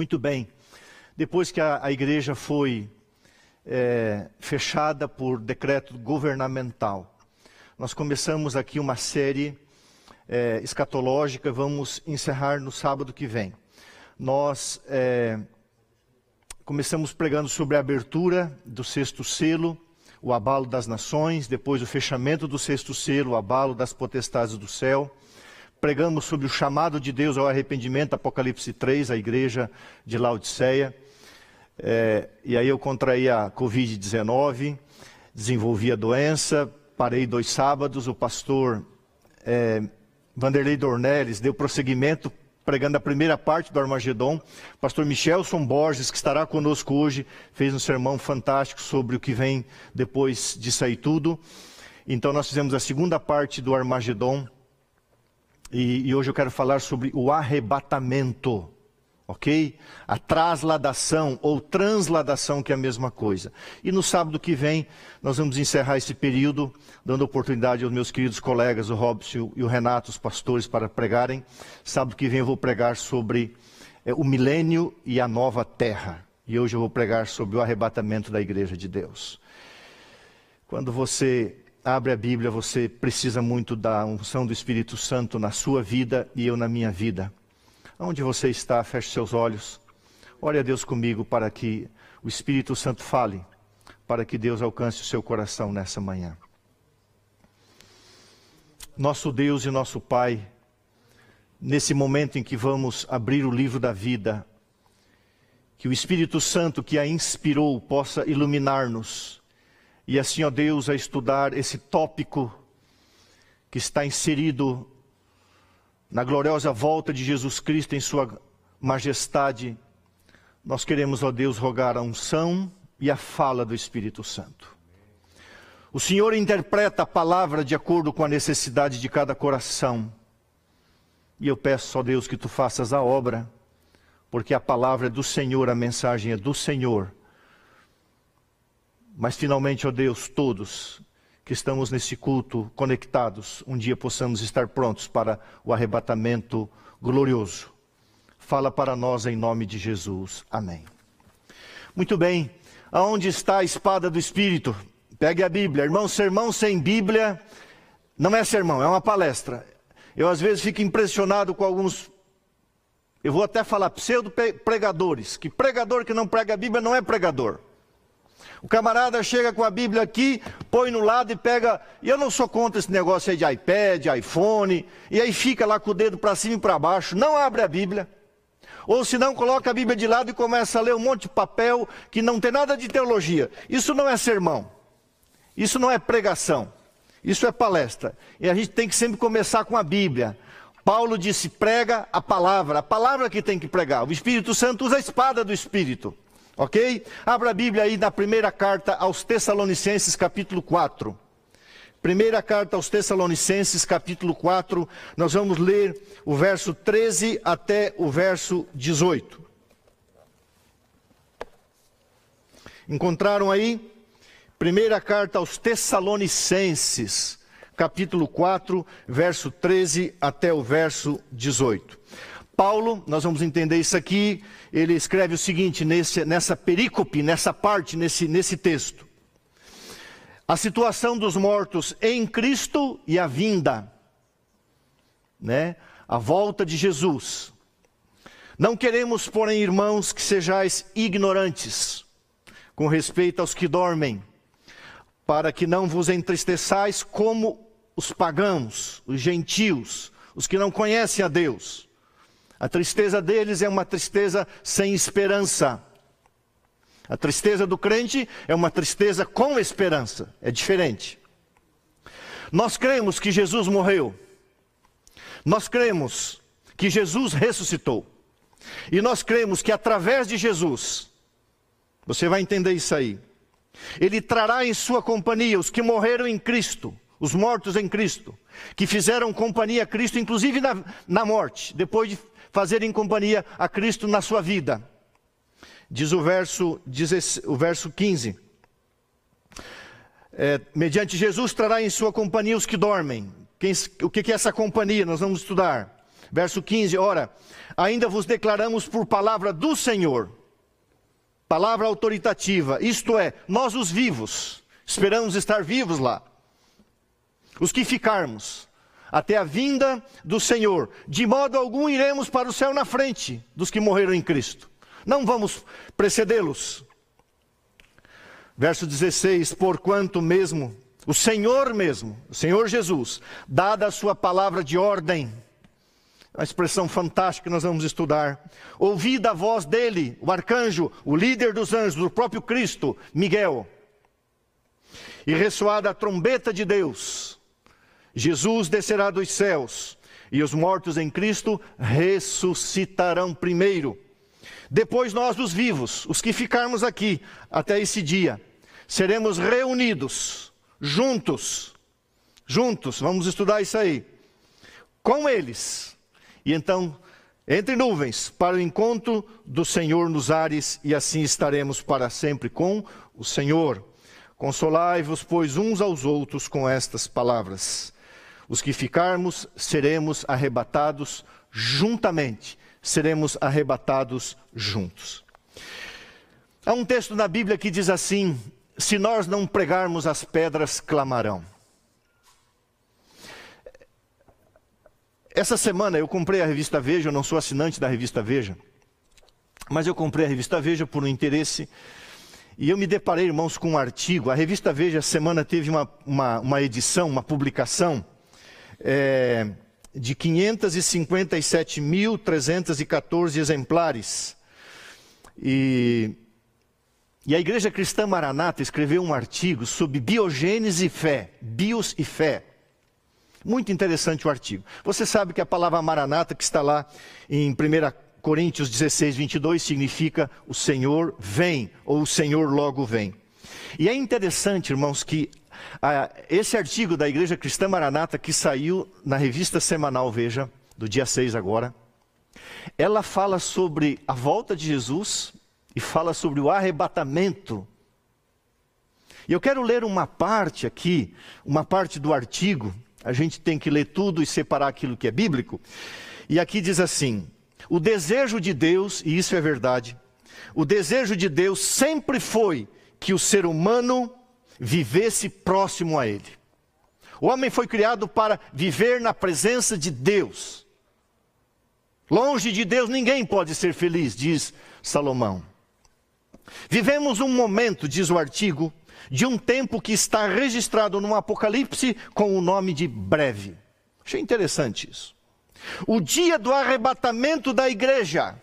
Muito bem. Depois que a, a igreja foi é, fechada por decreto governamental, nós começamos aqui uma série é, escatológica, vamos encerrar no sábado que vem. Nós é, começamos pregando sobre a abertura do sexto selo, o abalo das nações, depois o fechamento do sexto selo, o abalo das potestades do céu pregamos sobre o chamado de Deus ao arrependimento, Apocalipse 3, a igreja de Laodiceia. É, e aí eu contraí a Covid-19, desenvolvi a doença, parei dois sábados, o pastor é, Vanderlei Dornelles deu prosseguimento pregando a primeira parte do Armagedon. O pastor Michelson Borges, que estará conosco hoje, fez um sermão fantástico sobre o que vem depois disso aí tudo. Então nós fizemos a segunda parte do Armagedon, e, e, hoje eu quero falar sobre o arrebatamento, ok? A trasladação ou transladação, que é a mesma coisa. E no sábado que vem, nós vamos encerrar esse período, dando oportunidade aos meus queridos colegas, o Robson e o Renato, os pastores, para pregarem. Sábado que vem eu vou pregar sobre é, o milênio e a nova terra. E hoje eu vou pregar sobre o arrebatamento da igreja de Deus. Quando você abre a Bíblia, você precisa muito da unção do Espírito Santo na sua vida e eu na minha vida. Onde você está, feche seus olhos. Ore a Deus comigo para que o Espírito Santo fale, para que Deus alcance o seu coração nessa manhã. Nosso Deus e nosso Pai, nesse momento em que vamos abrir o livro da vida, que o Espírito Santo que a inspirou possa iluminar-nos e assim, ó Deus, a estudar esse tópico que está inserido na gloriosa volta de Jesus Cristo em Sua majestade, nós queremos, ó Deus, rogar a unção e a fala do Espírito Santo. O Senhor interpreta a palavra de acordo com a necessidade de cada coração. E eu peço, ó Deus, que tu faças a obra, porque a palavra é do Senhor, a mensagem é do Senhor mas finalmente, ó Deus, todos que estamos nesse culto conectados, um dia possamos estar prontos para o arrebatamento glorioso. Fala para nós em nome de Jesus. Amém. Muito bem. Aonde está a espada do Espírito? Pegue a Bíblia. Irmão, sermão sem Bíblia não é sermão, é uma palestra. Eu às vezes fico impressionado com alguns, eu vou até falar pseudo-pregadores, que pregador que não prega a Bíblia não é pregador. O camarada chega com a Bíblia aqui, põe no lado e pega. E eu não sou contra esse negócio aí de iPad, iPhone, e aí fica lá com o dedo para cima e para baixo, não abre a Bíblia. Ou se não, coloca a Bíblia de lado e começa a ler um monte de papel que não tem nada de teologia. Isso não é sermão. Isso não é pregação. Isso é palestra. E a gente tem que sempre começar com a Bíblia. Paulo disse: prega a palavra, a palavra que tem que pregar. O Espírito Santo usa a espada do Espírito. Ok? Abra a Bíblia aí na primeira carta aos Tessalonicenses, capítulo 4. Primeira carta aos Tessalonicenses, capítulo 4, nós vamos ler o verso 13 até o verso 18. Encontraram aí? Primeira carta aos Tessalonicenses, capítulo 4, verso 13 até o verso 18. Paulo, nós vamos entender isso aqui, ele escreve o seguinte nesse, nessa perícope, nessa parte, nesse, nesse texto. A situação dos mortos em Cristo e a vinda, né? A volta de Jesus. Não queremos, porém, irmãos, que sejais ignorantes com respeito aos que dormem, para que não vos entristeçais como os pagãos, os gentios, os que não conhecem a Deus a tristeza deles é uma tristeza sem esperança. A tristeza do crente é uma tristeza com esperança, é diferente. Nós cremos que Jesus morreu. Nós cremos que Jesus ressuscitou. E nós cremos que através de Jesus, você vai entender isso aí, Ele trará em sua companhia os que morreram em Cristo, os mortos em Cristo, que fizeram companhia a Cristo, inclusive na, na morte, depois de fazerem companhia a Cristo na sua vida. Diz o verso, diz o verso 15. É, mediante Jesus trará em sua companhia os que dormem. Quem, o que é essa companhia? Nós vamos estudar. Verso 15: Ora, ainda vos declaramos por palavra do Senhor, palavra autoritativa, isto é, nós os vivos, esperamos estar vivos lá, os que ficarmos, até a vinda do Senhor. De modo algum iremos para o céu na frente dos que morreram em Cristo. Não vamos precedê-los. Verso 16: Porquanto mesmo, o Senhor mesmo, o Senhor Jesus, dada a sua palavra de ordem, a expressão fantástica que nós vamos estudar. Ouvida a voz dele, o arcanjo, o líder dos anjos, o próprio Cristo, Miguel. E ressoada a trombeta de Deus, Jesus descerá dos céus, e os mortos em Cristo ressuscitarão primeiro. Depois nós, os vivos, os que ficarmos aqui até esse dia, seremos reunidos, juntos, juntos, vamos estudar isso aí, com eles. E então, entre nuvens, para o encontro do Senhor nos ares, e assim estaremos para sempre com o Senhor. Consolai-vos, pois, uns aos outros com estas palavras. Os que ficarmos seremos arrebatados juntamente, seremos arrebatados juntos. Há um texto na Bíblia que diz assim: se nós não pregarmos, as pedras clamarão. Essa semana eu comprei a revista Veja, eu não sou assinante da revista Veja, mas eu comprei a revista Veja por um interesse. E eu me deparei, irmãos, com um artigo. A revista Veja, semana, teve uma, uma, uma edição, uma publicação é, de 557.314 exemplares. E, e a Igreja Cristã Maranata escreveu um artigo sobre biogênese e fé, bios e fé. Muito interessante o artigo. Você sabe que a palavra Maranata, que está lá em 1 Coríntios 16, 22, significa o Senhor vem, ou o Senhor logo vem. E é interessante, irmãos, que ah, esse artigo da Igreja Cristã Maranata, que saiu na revista semanal Veja, do dia 6 agora, ela fala sobre a volta de Jesus e fala sobre o arrebatamento. E eu quero ler uma parte aqui, uma parte do artigo, a gente tem que ler tudo e separar aquilo que é bíblico. E aqui diz assim: o desejo de Deus, e isso é verdade, o desejo de Deus sempre foi que o ser humano vivesse próximo a Ele. O homem foi criado para viver na presença de Deus. Longe de Deus ninguém pode ser feliz, diz Salomão. Vivemos um momento, diz o artigo, de um tempo que está registrado no Apocalipse com o nome de breve. Achei interessante isso. O dia do arrebatamento da igreja.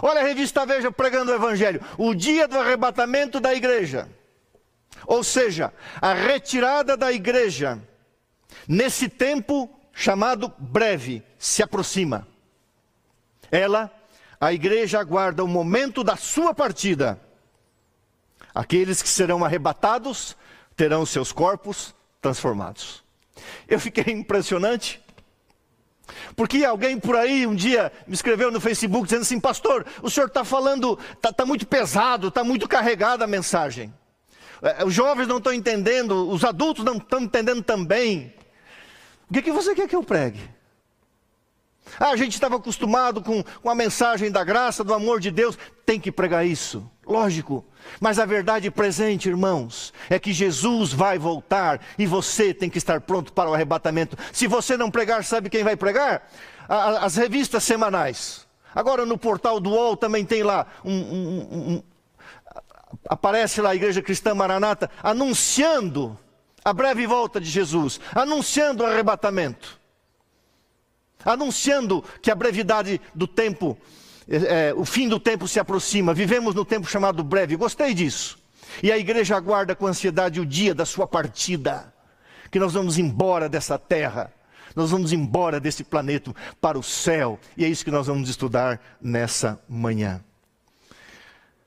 Olha a revista Veja pregando o Evangelho. O dia do arrebatamento da igreja. Ou seja, a retirada da igreja, nesse tempo chamado breve, se aproxima. Ela, a igreja, aguarda o momento da sua partida. Aqueles que serão arrebatados terão seus corpos transformados. Eu fiquei impressionante. Porque alguém por aí um dia me escreveu no Facebook dizendo assim: Pastor, o senhor está falando, está tá muito pesado, está muito carregada a mensagem. É, os jovens não estão entendendo, os adultos não estão entendendo também. O que, que você quer que eu pregue? Ah, a gente estava acostumado com, com a mensagem da graça, do amor de Deus. Tem que pregar isso, lógico. Mas a verdade presente, irmãos, é que Jesus vai voltar e você tem que estar pronto para o arrebatamento. Se você não pregar, sabe quem vai pregar? As revistas semanais. Agora no portal do UOL também tem lá um, um, aparece lá a Igreja Cristã Maranata anunciando a breve volta de Jesus, anunciando o arrebatamento, anunciando que a brevidade do tempo, é, o fim do tempo se aproxima. Vivemos no tempo chamado breve. Gostei disso. E a igreja aguarda com ansiedade o dia da sua partida, que nós vamos embora dessa terra. Nós vamos embora desse planeta para o céu, e é isso que nós vamos estudar nessa manhã.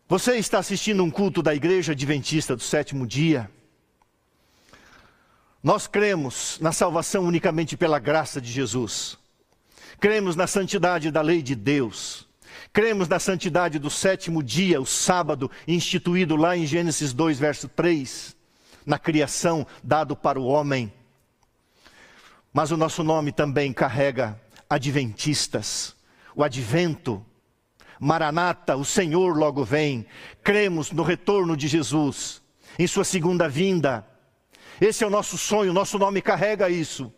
Você está assistindo um culto da Igreja Adventista do sétimo dia? Nós cremos na salvação unicamente pela graça de Jesus. Cremos na santidade da lei de Deus. Cremos na santidade do sétimo dia, o sábado, instituído lá em Gênesis 2, verso 3, na criação dado para o homem. Mas o nosso nome também carrega adventistas. O advento, Maranata, o Senhor logo vem. Cremos no retorno de Jesus, em sua segunda vinda. Esse é o nosso sonho, nosso nome carrega isso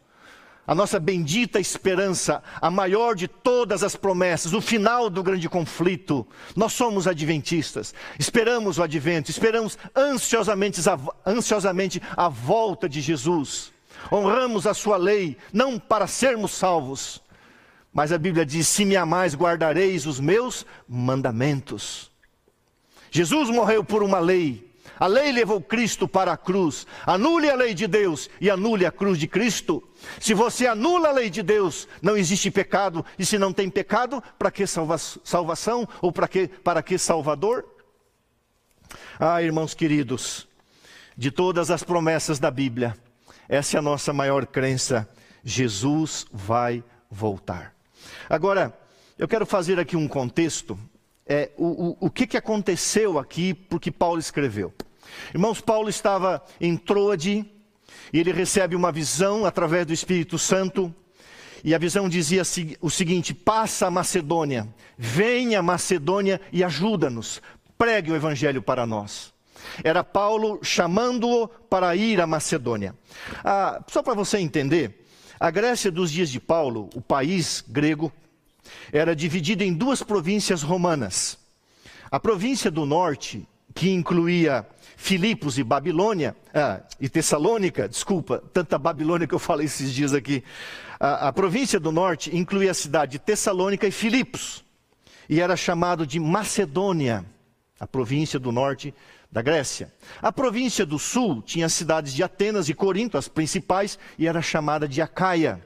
a nossa bendita esperança, a maior de todas as promessas, o final do grande conflito. Nós somos adventistas, esperamos o advento, esperamos ansiosamente ansiosamente a volta de Jesus. Honramos a sua lei, não para sermos salvos, mas a Bíblia diz: se me amais, guardareis os meus mandamentos. Jesus morreu por uma lei, a lei levou Cristo para a cruz. Anule a lei de Deus e anule a cruz de Cristo. Se você anula a lei de Deus, não existe pecado. E se não tem pecado, para que salva salvação? Ou para que, para que Salvador? Ah, irmãos queridos, de todas as promessas da Bíblia, essa é a nossa maior crença. Jesus vai voltar. Agora, eu quero fazer aqui um contexto. É, o, o, o que, que aconteceu aqui porque Paulo escreveu. Irmãos, Paulo estava em Troade e ele recebe uma visão através do Espírito Santo. E a visão dizia o seguinte: passa a Macedônia, venha a Macedônia e ajuda-nos, pregue o Evangelho para nós. Era Paulo chamando-o para ir à Macedônia. Ah, só para você entender, a Grécia dos dias de Paulo, o país grego, era dividida em duas províncias romanas. A província do norte, que incluía Filipos e Babilônia, ah, e Tessalônica, desculpa, tanta Babilônia que eu falei esses dias aqui. A, a província do norte incluía a cidade de Tessalônica e Filipos, e era chamado de Macedônia, a província do norte da Grécia. A província do sul tinha as cidades de Atenas e Corinto, as principais, e era chamada de Acaia.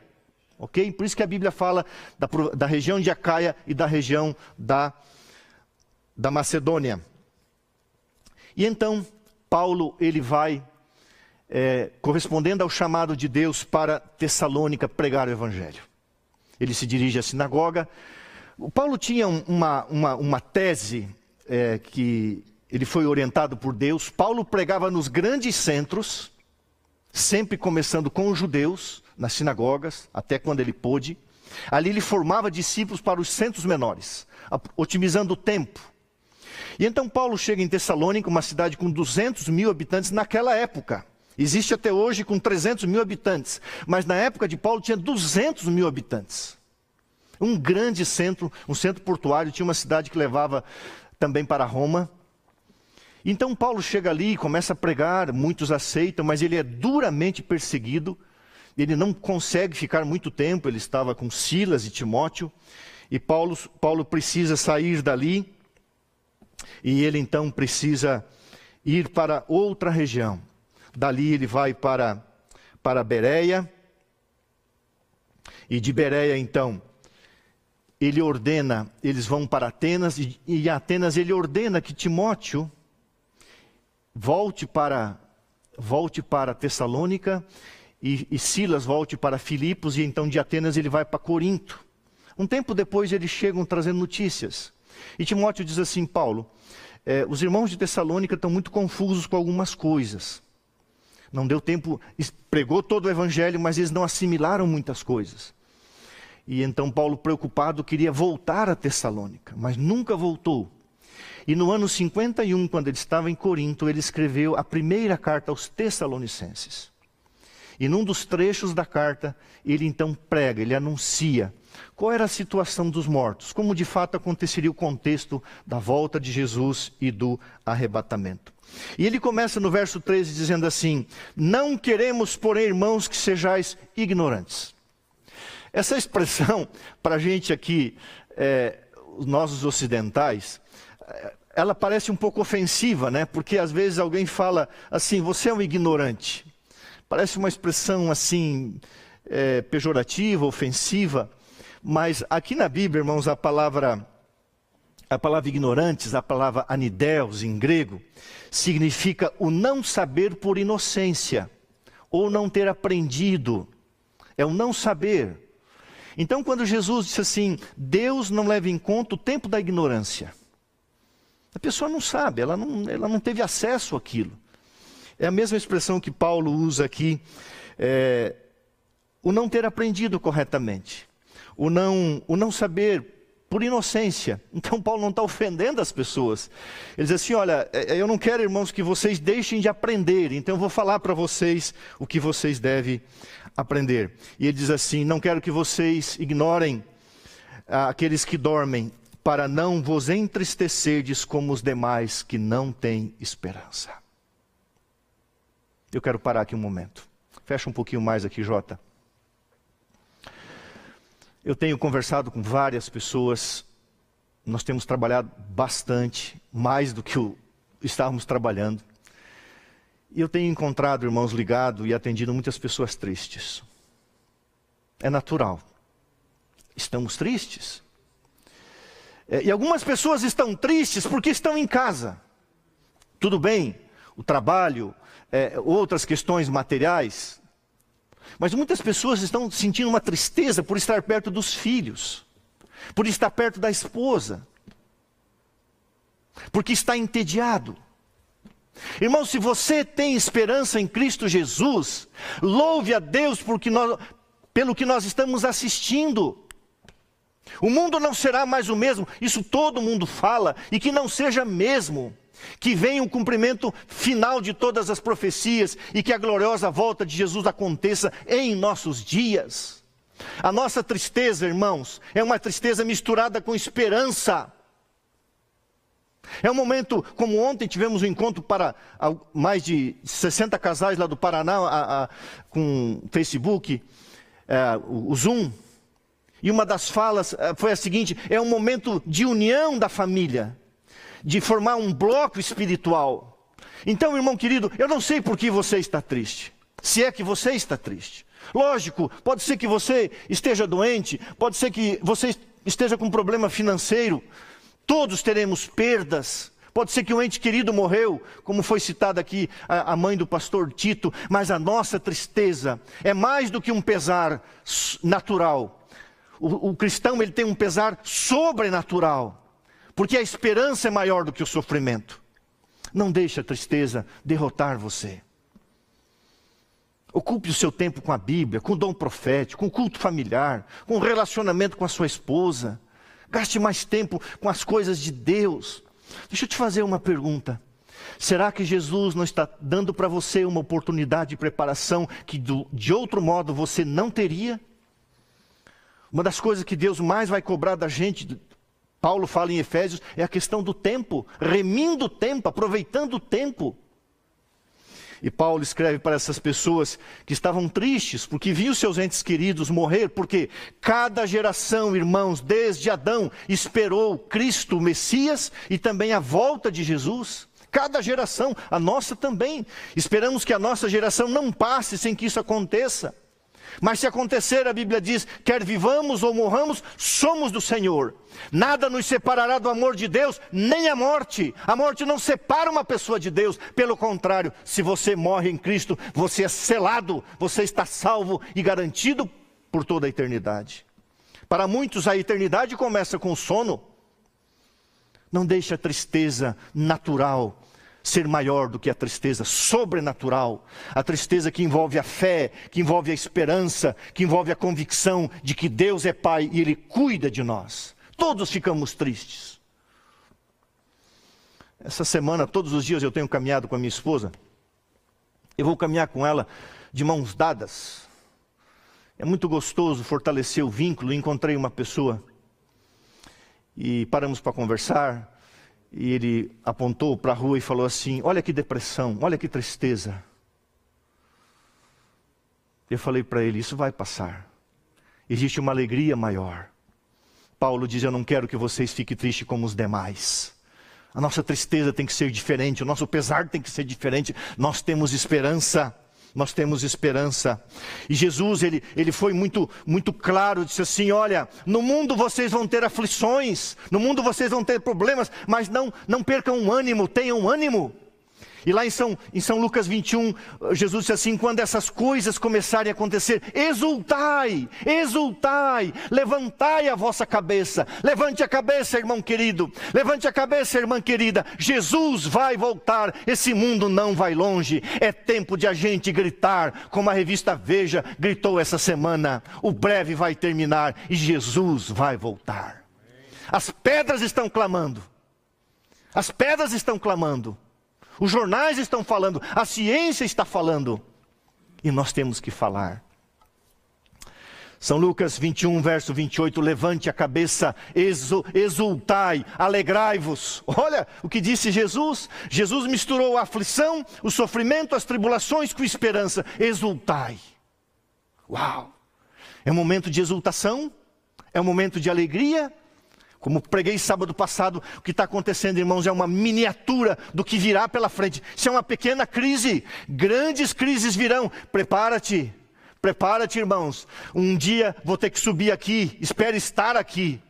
Ok? Por isso que a Bíblia fala da, da região de Acaia e da região da, da Macedônia. E então, Paulo ele vai é, correspondendo ao chamado de Deus para Tessalônica pregar o evangelho. Ele se dirige à sinagoga. O Paulo tinha uma, uma, uma tese é, que ele foi orientado por Deus. Paulo pregava nos grandes centros, sempre começando com os judeus, nas sinagogas, até quando ele pôde. Ali ele formava discípulos para os centros menores, otimizando o tempo e então Paulo chega em Tessalônica, uma cidade com 200 mil habitantes naquela época. Existe até hoje com 300 mil habitantes, mas na época de Paulo tinha 200 mil habitantes. Um grande centro, um centro portuário, tinha uma cidade que levava também para Roma. Então Paulo chega ali e começa a pregar, muitos aceitam, mas ele é duramente perseguido. Ele não consegue ficar muito tempo, ele estava com Silas e Timóteo, e Paulo, Paulo precisa sair dali e ele então precisa ir para outra região. Dali ele vai para, para Bereia, e de Bereia então ele ordena, eles vão para Atenas, e, em Atenas ele ordena que Timóteo volte para, volte para Tessalônica, e, e Silas volte para Filipos, e então de Atenas ele vai para Corinto. Um tempo depois eles chegam trazendo notícias. E Timóteo diz assim: Paulo, é, os irmãos de Tessalônica estão muito confusos com algumas coisas. Não deu tempo, pregou todo o evangelho, mas eles não assimilaram muitas coisas. E então Paulo, preocupado, queria voltar a Tessalônica, mas nunca voltou. E no ano 51, quando ele estava em Corinto, ele escreveu a primeira carta aos Tessalonicenses. E num dos trechos da carta, ele então prega, ele anuncia qual era a situação dos mortos, como de fato aconteceria o contexto da volta de Jesus e do arrebatamento. E ele começa no verso 13 dizendo assim: Não queremos, porém, irmãos, que sejais ignorantes. Essa expressão, para a gente aqui, é, nós os ocidentais, ela parece um pouco ofensiva, né? Porque às vezes alguém fala assim: você é um ignorante. Parece uma expressão assim, é, pejorativa, ofensiva. Mas aqui na Bíblia, irmãos, a palavra a palavra ignorantes, a palavra anideus em grego, significa o não saber por inocência, ou não ter aprendido. É o não saber. Então, quando Jesus disse assim, Deus não leva em conta o tempo da ignorância. A pessoa não sabe, ela não, ela não teve acesso àquilo. É a mesma expressão que Paulo usa aqui, é, o não ter aprendido corretamente. o não, o não saber por inocência. Então, Paulo não está ofendendo as pessoas. Ele diz assim: Olha, é, é, eu não quero, irmãos, que vocês deixem de aprender, então eu vou falar para vocês o que vocês devem aprender. E ele diz assim: Não quero que vocês ignorem ah, aqueles que dormem, para não vos entristecerdes como os demais que não têm esperança. Eu quero parar aqui um momento. Fecha um pouquinho mais aqui, Jota. Eu tenho conversado com várias pessoas, nós temos trabalhado bastante, mais do que o, estávamos trabalhando. E eu tenho encontrado irmãos ligados e atendido muitas pessoas tristes. É natural. Estamos tristes. É, e algumas pessoas estão tristes porque estão em casa. Tudo bem, o trabalho, é, outras questões materiais, mas muitas pessoas estão sentindo uma tristeza por estar perto dos filhos, por estar perto da esposa, porque está entediado. Irmão, se você tem esperança em Cristo Jesus, louve a Deus porque nós, pelo que nós estamos assistindo. O mundo não será mais o mesmo, isso todo mundo fala, e que não seja mesmo que venha o cumprimento final de todas as profecias e que a gloriosa volta de Jesus aconteça em nossos dias. A nossa tristeza, irmãos, é uma tristeza misturada com esperança. É um momento, como ontem tivemos um encontro para mais de 60 casais lá do Paraná, a, a, com Facebook, é, o Zoom, e uma das falas é, foi a seguinte: é um momento de união da família de formar um bloco espiritual. Então, irmão querido, eu não sei por que você está triste. Se é que você está triste. Lógico, pode ser que você esteja doente, pode ser que você esteja com um problema financeiro. Todos teremos perdas. Pode ser que um ente querido morreu, como foi citado aqui a mãe do pastor Tito, mas a nossa tristeza é mais do que um pesar natural. O, o cristão ele tem um pesar sobrenatural porque a esperança é maior do que o sofrimento. Não deixe a tristeza derrotar você. Ocupe o seu tempo com a Bíblia, com o dom profético, com o culto familiar, com o relacionamento com a sua esposa. Gaste mais tempo com as coisas de Deus. Deixa eu te fazer uma pergunta. Será que Jesus não está dando para você uma oportunidade de preparação que do, de outro modo você não teria? Uma das coisas que Deus mais vai cobrar da gente Paulo fala em Efésios, é a questão do tempo, remindo o tempo, aproveitando o tempo. E Paulo escreve para essas pessoas que estavam tristes porque viam seus entes queridos morrer, porque cada geração, irmãos, desde Adão, esperou Cristo, o Messias, e também a volta de Jesus. Cada geração, a nossa também. Esperamos que a nossa geração não passe sem que isso aconteça. Mas se acontecer, a Bíblia diz: quer vivamos ou morramos, somos do Senhor. Nada nos separará do amor de Deus, nem a morte. A morte não separa uma pessoa de Deus. Pelo contrário, se você morre em Cristo, você é selado, você está salvo e garantido por toda a eternidade. Para muitos, a eternidade começa com o sono. Não deixe a tristeza natural ser maior do que a tristeza sobrenatural, a tristeza que envolve a fé, que envolve a esperança, que envolve a convicção de que Deus é Pai e Ele cuida de nós. Todos ficamos tristes. Essa semana, todos os dias eu tenho caminhado com a minha esposa. Eu vou caminhar com ela de mãos dadas. É muito gostoso fortalecer o vínculo. Encontrei uma pessoa e paramos para conversar e ele apontou para a rua e falou assim: Olha que depressão, olha que tristeza. Eu falei para ele: Isso vai passar. Existe uma alegria maior. Paulo diz: Eu não quero que vocês fiquem tristes como os demais. A nossa tristeza tem que ser diferente, o nosso pesar tem que ser diferente. Nós temos esperança nós temos esperança. E Jesus, ele, ele foi muito, muito claro, disse assim: Olha, no mundo vocês vão ter aflições, no mundo vocês vão ter problemas, mas não, não percam ânimo, tenham ânimo. E lá em São, em São Lucas 21, Jesus disse assim: quando essas coisas começarem a acontecer, exultai, exultai, levantai a vossa cabeça, levante a cabeça, irmão querido, levante a cabeça, irmã querida, Jesus vai voltar, esse mundo não vai longe, é tempo de a gente gritar, como a revista Veja gritou essa semana: o breve vai terminar e Jesus vai voltar. As pedras estão clamando, as pedras estão clamando. Os jornais estão falando, a ciência está falando, e nós temos que falar. São Lucas 21, verso 28, levante a cabeça, exultai, alegrai-vos. Olha o que disse Jesus. Jesus misturou a aflição, o sofrimento, as tribulações com esperança. Exultai. Uau! É um momento de exultação, é um momento de alegria, como preguei sábado passado, o que está acontecendo, irmãos, é uma miniatura do que virá pela frente. Isso é uma pequena crise, grandes crises virão. Prepara-te, prepara-te, irmãos. Um dia vou ter que subir aqui, espere estar aqui.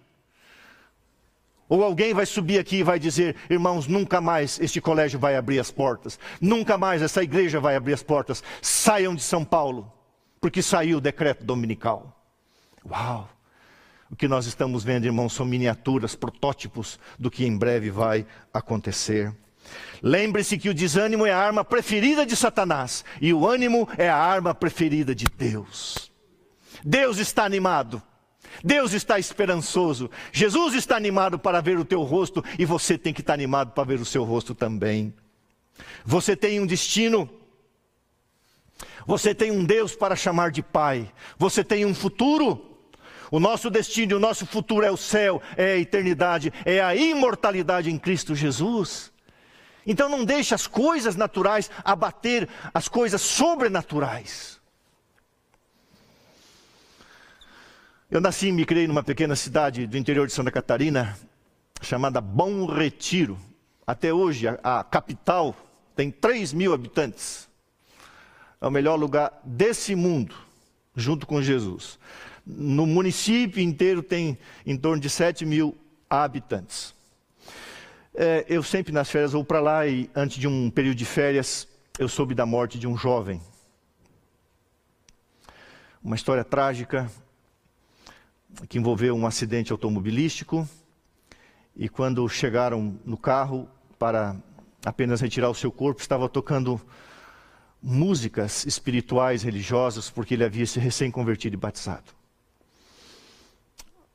Ou alguém vai subir aqui e vai dizer: irmãos, nunca mais este colégio vai abrir as portas, nunca mais essa igreja vai abrir as portas. Saiam de São Paulo, porque saiu o decreto dominical. Uau! O que nós estamos vendo, irmãos, são miniaturas, protótipos do que em breve vai acontecer. Lembre-se que o desânimo é a arma preferida de Satanás e o ânimo é a arma preferida de Deus. Deus está animado. Deus está esperançoso. Jesus está animado para ver o teu rosto e você tem que estar animado para ver o seu rosto também. Você tem um destino. Você tem um Deus para chamar de Pai. Você tem um futuro. O nosso destino, o nosso futuro é o céu, é a eternidade, é a imortalidade em Cristo Jesus. Então não deixe as coisas naturais abater as coisas sobrenaturais. Eu nasci e me criei numa pequena cidade do interior de Santa Catarina, chamada Bom Retiro. Até hoje, a, a capital tem 3 mil habitantes. É o melhor lugar desse mundo, junto com Jesus. No município inteiro tem em torno de 7 mil habitantes. É, eu sempre nas férias vou para lá e antes de um período de férias eu soube da morte de um jovem. Uma história trágica que envolveu um acidente automobilístico e quando chegaram no carro para apenas retirar o seu corpo, estava tocando músicas espirituais religiosas porque ele havia se recém-convertido e batizado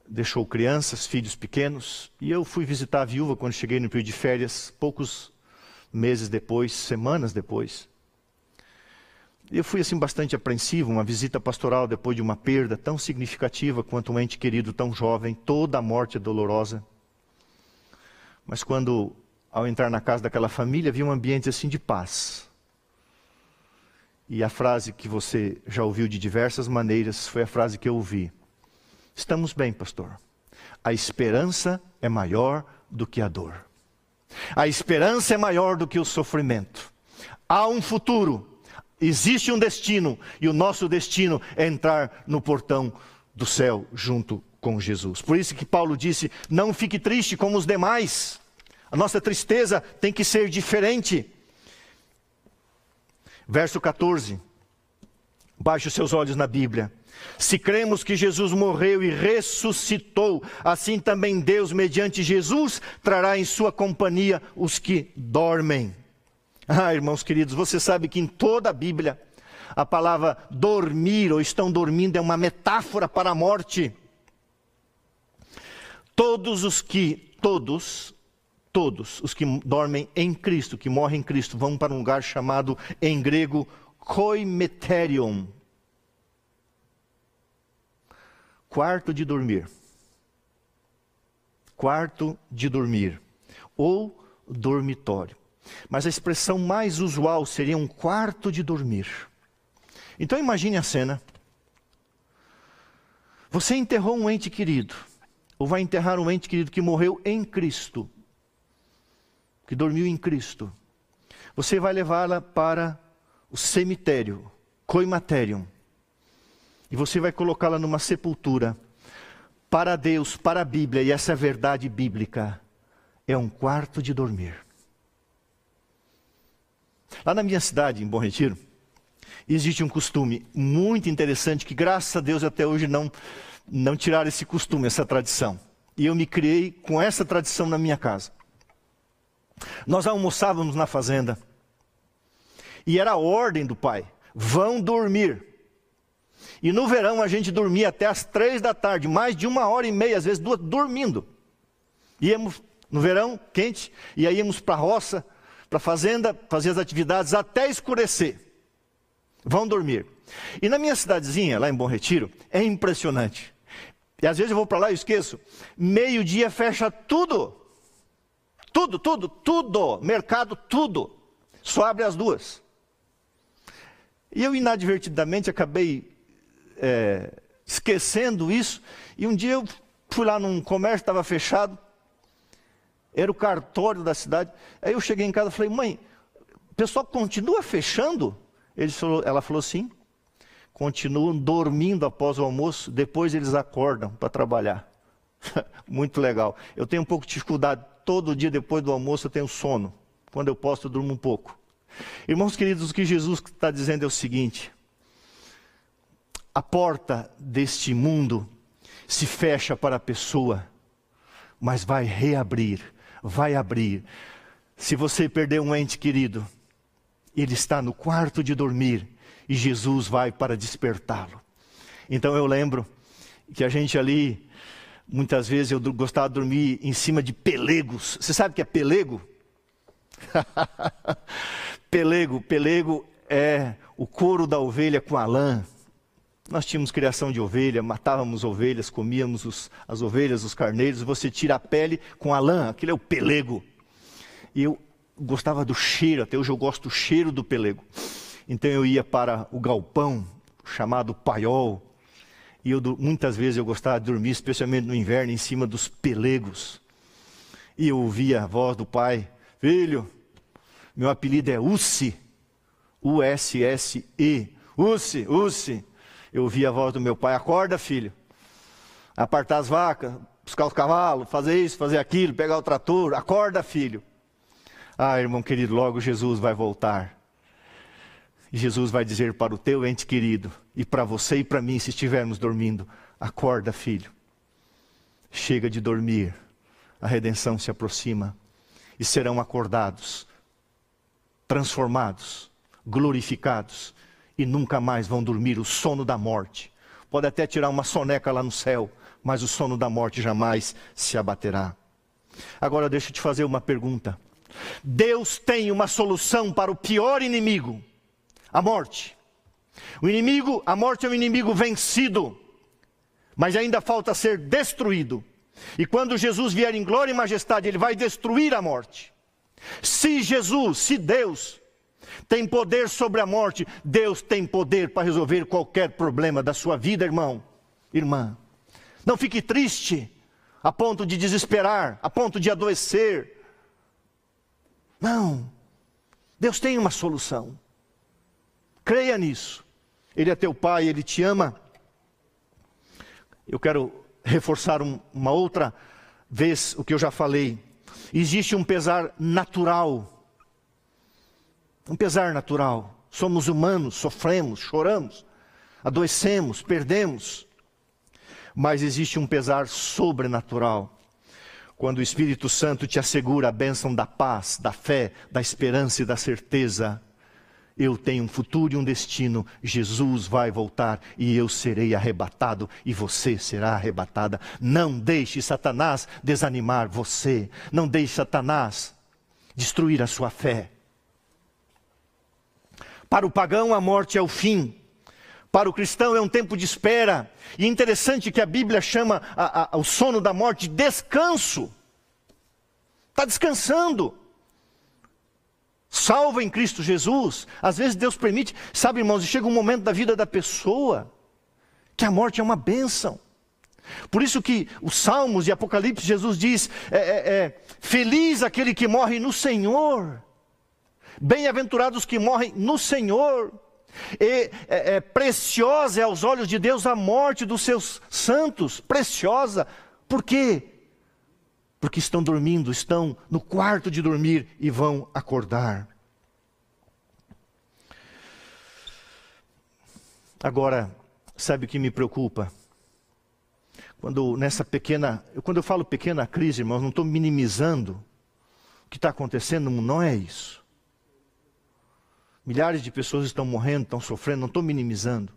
deixou crianças, filhos pequenos, e eu fui visitar a viúva quando cheguei no período de férias, poucos meses depois, semanas depois. Eu fui assim bastante apreensivo, uma visita pastoral depois de uma perda tão significativa quanto um ente querido tão jovem, toda a morte é dolorosa. Mas quando ao entrar na casa daquela família, vi um ambiente assim de paz. E a frase que você já ouviu de diversas maneiras foi a frase que eu ouvi. Estamos bem, pastor. A esperança é maior do que a dor. A esperança é maior do que o sofrimento. Há um futuro, existe um destino, e o nosso destino é entrar no portão do céu junto com Jesus. Por isso que Paulo disse: não fique triste como os demais. A nossa tristeza tem que ser diferente. Verso 14. Baixe os seus olhos na Bíblia. Se cremos que Jesus morreu e ressuscitou, assim também Deus, mediante Jesus, trará em sua companhia os que dormem. Ah, irmãos queridos, você sabe que em toda a Bíblia, a palavra dormir ou estão dormindo é uma metáfora para a morte. Todos os que, todos, todos os que dormem em Cristo, que morrem em Cristo, vão para um lugar chamado em grego koimeterion quarto de dormir. Quarto de dormir. Ou dormitório. Mas a expressão mais usual seria um quarto de dormir. Então imagine a cena. Você enterrou um ente querido, ou vai enterrar um ente querido que morreu em Cristo, que dormiu em Cristo. Você vai levá-la para o cemitério, coimaterium e você vai colocá-la numa sepultura. Para Deus, para a Bíblia, e essa é a verdade bíblica, é um quarto de dormir. Lá na minha cidade, em Bom Retiro, existe um costume muito interessante que, graças a Deus, até hoje não, não tiraram esse costume, essa tradição. E eu me criei com essa tradição na minha casa. Nós almoçávamos na fazenda. E era a ordem do pai: vão dormir. E no verão a gente dormia até as três da tarde, mais de uma hora e meia, às vezes duas, dormindo. Íamos no verão, quente, e aí íamos para a roça, para a fazenda, fazer as atividades até escurecer. Vão dormir. E na minha cidadezinha, lá em Bom Retiro, é impressionante. E às vezes eu vou para lá e esqueço. Meio-dia fecha tudo. Tudo, tudo, tudo. Mercado, tudo. Só abre as duas. E eu inadvertidamente acabei é, esquecendo isso. E um dia eu fui lá num comércio, estava fechado. Era o cartório da cidade. Aí eu cheguei em casa e falei, mãe, o pessoal continua fechando? Falou, ela falou sim. Continuam dormindo após o almoço, depois eles acordam para trabalhar. Muito legal. Eu tenho um pouco de dificuldade. Todo dia depois do almoço eu tenho sono. Quando eu posso, eu durmo um pouco. Irmãos queridos, o que Jesus está dizendo é o seguinte: a porta deste mundo se fecha para a pessoa, mas vai reabrir, vai abrir. Se você perder um ente querido, ele está no quarto de dormir e Jesus vai para despertá-lo. Então eu lembro que a gente ali, muitas vezes eu gostava de dormir em cima de pelegos. Você sabe o que é pelego? pelego, pelego é o couro da ovelha com a lã. Nós tínhamos criação de ovelha, matávamos ovelhas, comíamos os, as ovelhas, os carneiros, você tira a pele com a lã, aquilo é o pelego. E eu gostava do cheiro, até hoje eu gosto do cheiro do pelego. Então eu ia para o galpão, chamado paiol, e eu, muitas vezes eu gostava de dormir, especialmente no inverno, em cima dos pelegos. E eu ouvia a voz do pai: Filho, meu apelido é Ussi, U-S-S-E, Ussi, Ussi. Eu ouvia a voz do meu pai: Acorda, filho, apartar as vacas, buscar os cavalos, fazer isso, fazer aquilo, pegar o trator, acorda, filho. Ah, irmão querido, logo Jesus vai voltar. E Jesus vai dizer para o teu ente querido, e para você e para mim, se estivermos dormindo: acorda, filho. Chega de dormir, a redenção se aproxima, e serão acordados, transformados, glorificados, e nunca mais vão dormir o sono da morte. Pode até tirar uma soneca lá no céu, mas o sono da morte jamais se abaterá. Agora deixa eu te fazer uma pergunta. Deus tem uma solução para o pior inimigo a morte. O inimigo, a morte é um inimigo vencido, mas ainda falta ser destruído. E quando Jesus vier em glória e majestade, ele vai destruir a morte. Se Jesus, se Deus tem poder sobre a morte, Deus tem poder para resolver qualquer problema da sua vida, irmão, irmã. Não fique triste a ponto de desesperar, a ponto de adoecer. Não. Deus tem uma solução. Creia nisso. Ele é teu pai, ele te ama. Eu quero reforçar um, uma outra vez o que eu já falei. Existe um pesar natural. Um pesar natural. Somos humanos, sofremos, choramos, adoecemos, perdemos. Mas existe um pesar sobrenatural. Quando o Espírito Santo te assegura a bênção da paz, da fé, da esperança e da certeza eu tenho um futuro e um destino. Jesus vai voltar e eu serei arrebatado e você será arrebatada. Não deixe Satanás desanimar você. Não deixe Satanás destruir a sua fé. Para o pagão, a morte é o fim. Para o cristão é um tempo de espera. E interessante que a Bíblia chama a, a, o sono da morte de descanso. Está descansando salva em Cristo Jesus. Às vezes Deus permite, sabe, irmãos, chega um momento da vida da pessoa que a morte é uma bênção. Por isso que os Salmos e Apocalipse, Jesus diz: é, é, é, feliz aquele que morre no Senhor, Bem-aventurados que morrem no Senhor. E, é, é, preciosa é aos olhos de Deus a morte dos seus santos. Preciosa. Por quê? Porque estão dormindo, estão no quarto de dormir e vão acordar. Agora, sabe o que me preocupa? Quando nessa pequena, quando eu falo pequena crise, irmãos, não estou minimizando o que está acontecendo, não é isso. Milhares de pessoas estão morrendo, estão sofrendo, não estou minimizando.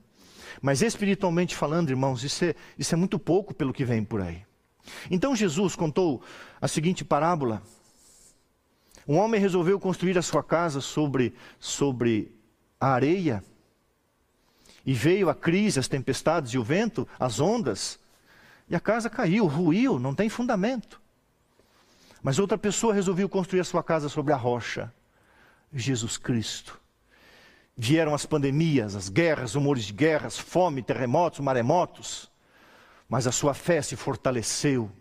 Mas espiritualmente falando, irmãos, isso é, isso é muito pouco pelo que vem por aí. Então Jesus contou a seguinte parábola. Um homem resolveu construir a sua casa sobre, sobre a areia. E veio a crise, as tempestades e o vento, as ondas, e a casa caiu, ruiu, não tem fundamento. Mas outra pessoa resolveu construir a sua casa sobre a rocha, Jesus Cristo. Vieram as pandemias, as guerras, rumores de guerras, fome, terremotos, maremotos, mas a sua fé se fortaleceu.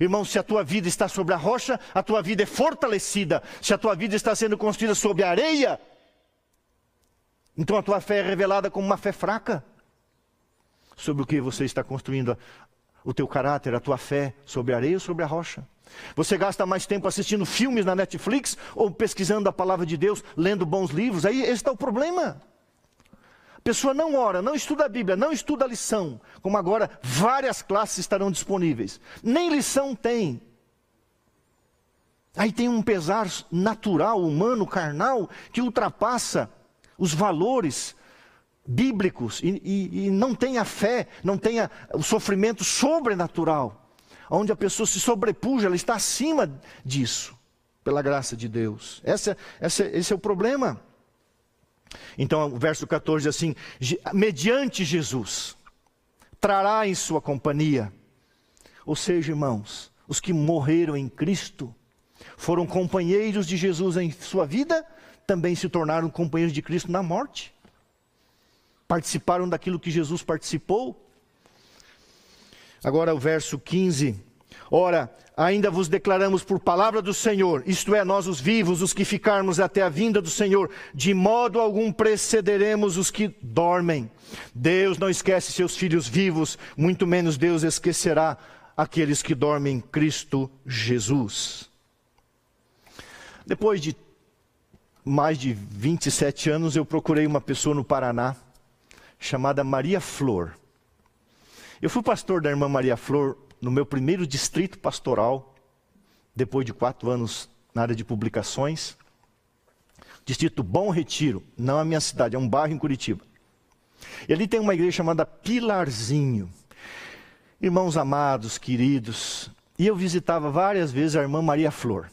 Irmão, se a tua vida está sobre a rocha, a tua vida é fortalecida. Se a tua vida está sendo construída sobre a areia, então a tua fé é revelada como uma fé fraca. Sobre o que você está construindo o teu caráter, a tua fé, sobre a areia ou sobre a rocha? Você gasta mais tempo assistindo filmes na Netflix ou pesquisando a palavra de Deus, lendo bons livros? Aí esse está o problema. A pessoa não ora, não estuda a Bíblia, não estuda a lição, como agora várias classes estarão disponíveis. Nem lição tem. Aí tem um pesar natural, humano, carnal, que ultrapassa os valores bíblicos e, e, e não tem a fé, não tem o sofrimento sobrenatural, onde a pessoa se sobrepuja, ela está acima disso, pela graça de Deus. Essa, essa, esse é o problema. Então, o verso 14 diz assim: mediante Jesus, trará em sua companhia, ou seja, irmãos, os que morreram em Cristo, foram companheiros de Jesus em sua vida também se tornaram companheiros de Cristo na morte. Participaram daquilo que Jesus participou. Agora o verso 15. Ora, ainda vos declaramos por palavra do Senhor, isto é, nós os vivos, os que ficarmos até a vinda do Senhor, de modo algum precederemos os que dormem. Deus não esquece seus filhos vivos, muito menos Deus esquecerá aqueles que dormem em Cristo Jesus. Depois de mais de 27 anos, eu procurei uma pessoa no Paraná chamada Maria Flor. Eu fui pastor da irmã Maria Flor no meu primeiro distrito pastoral, depois de quatro anos na área de publicações. Distrito Bom Retiro, não a minha cidade, é um bairro em Curitiba. E ali tem uma igreja chamada Pilarzinho. Irmãos amados, queridos, e eu visitava várias vezes a irmã Maria Flor.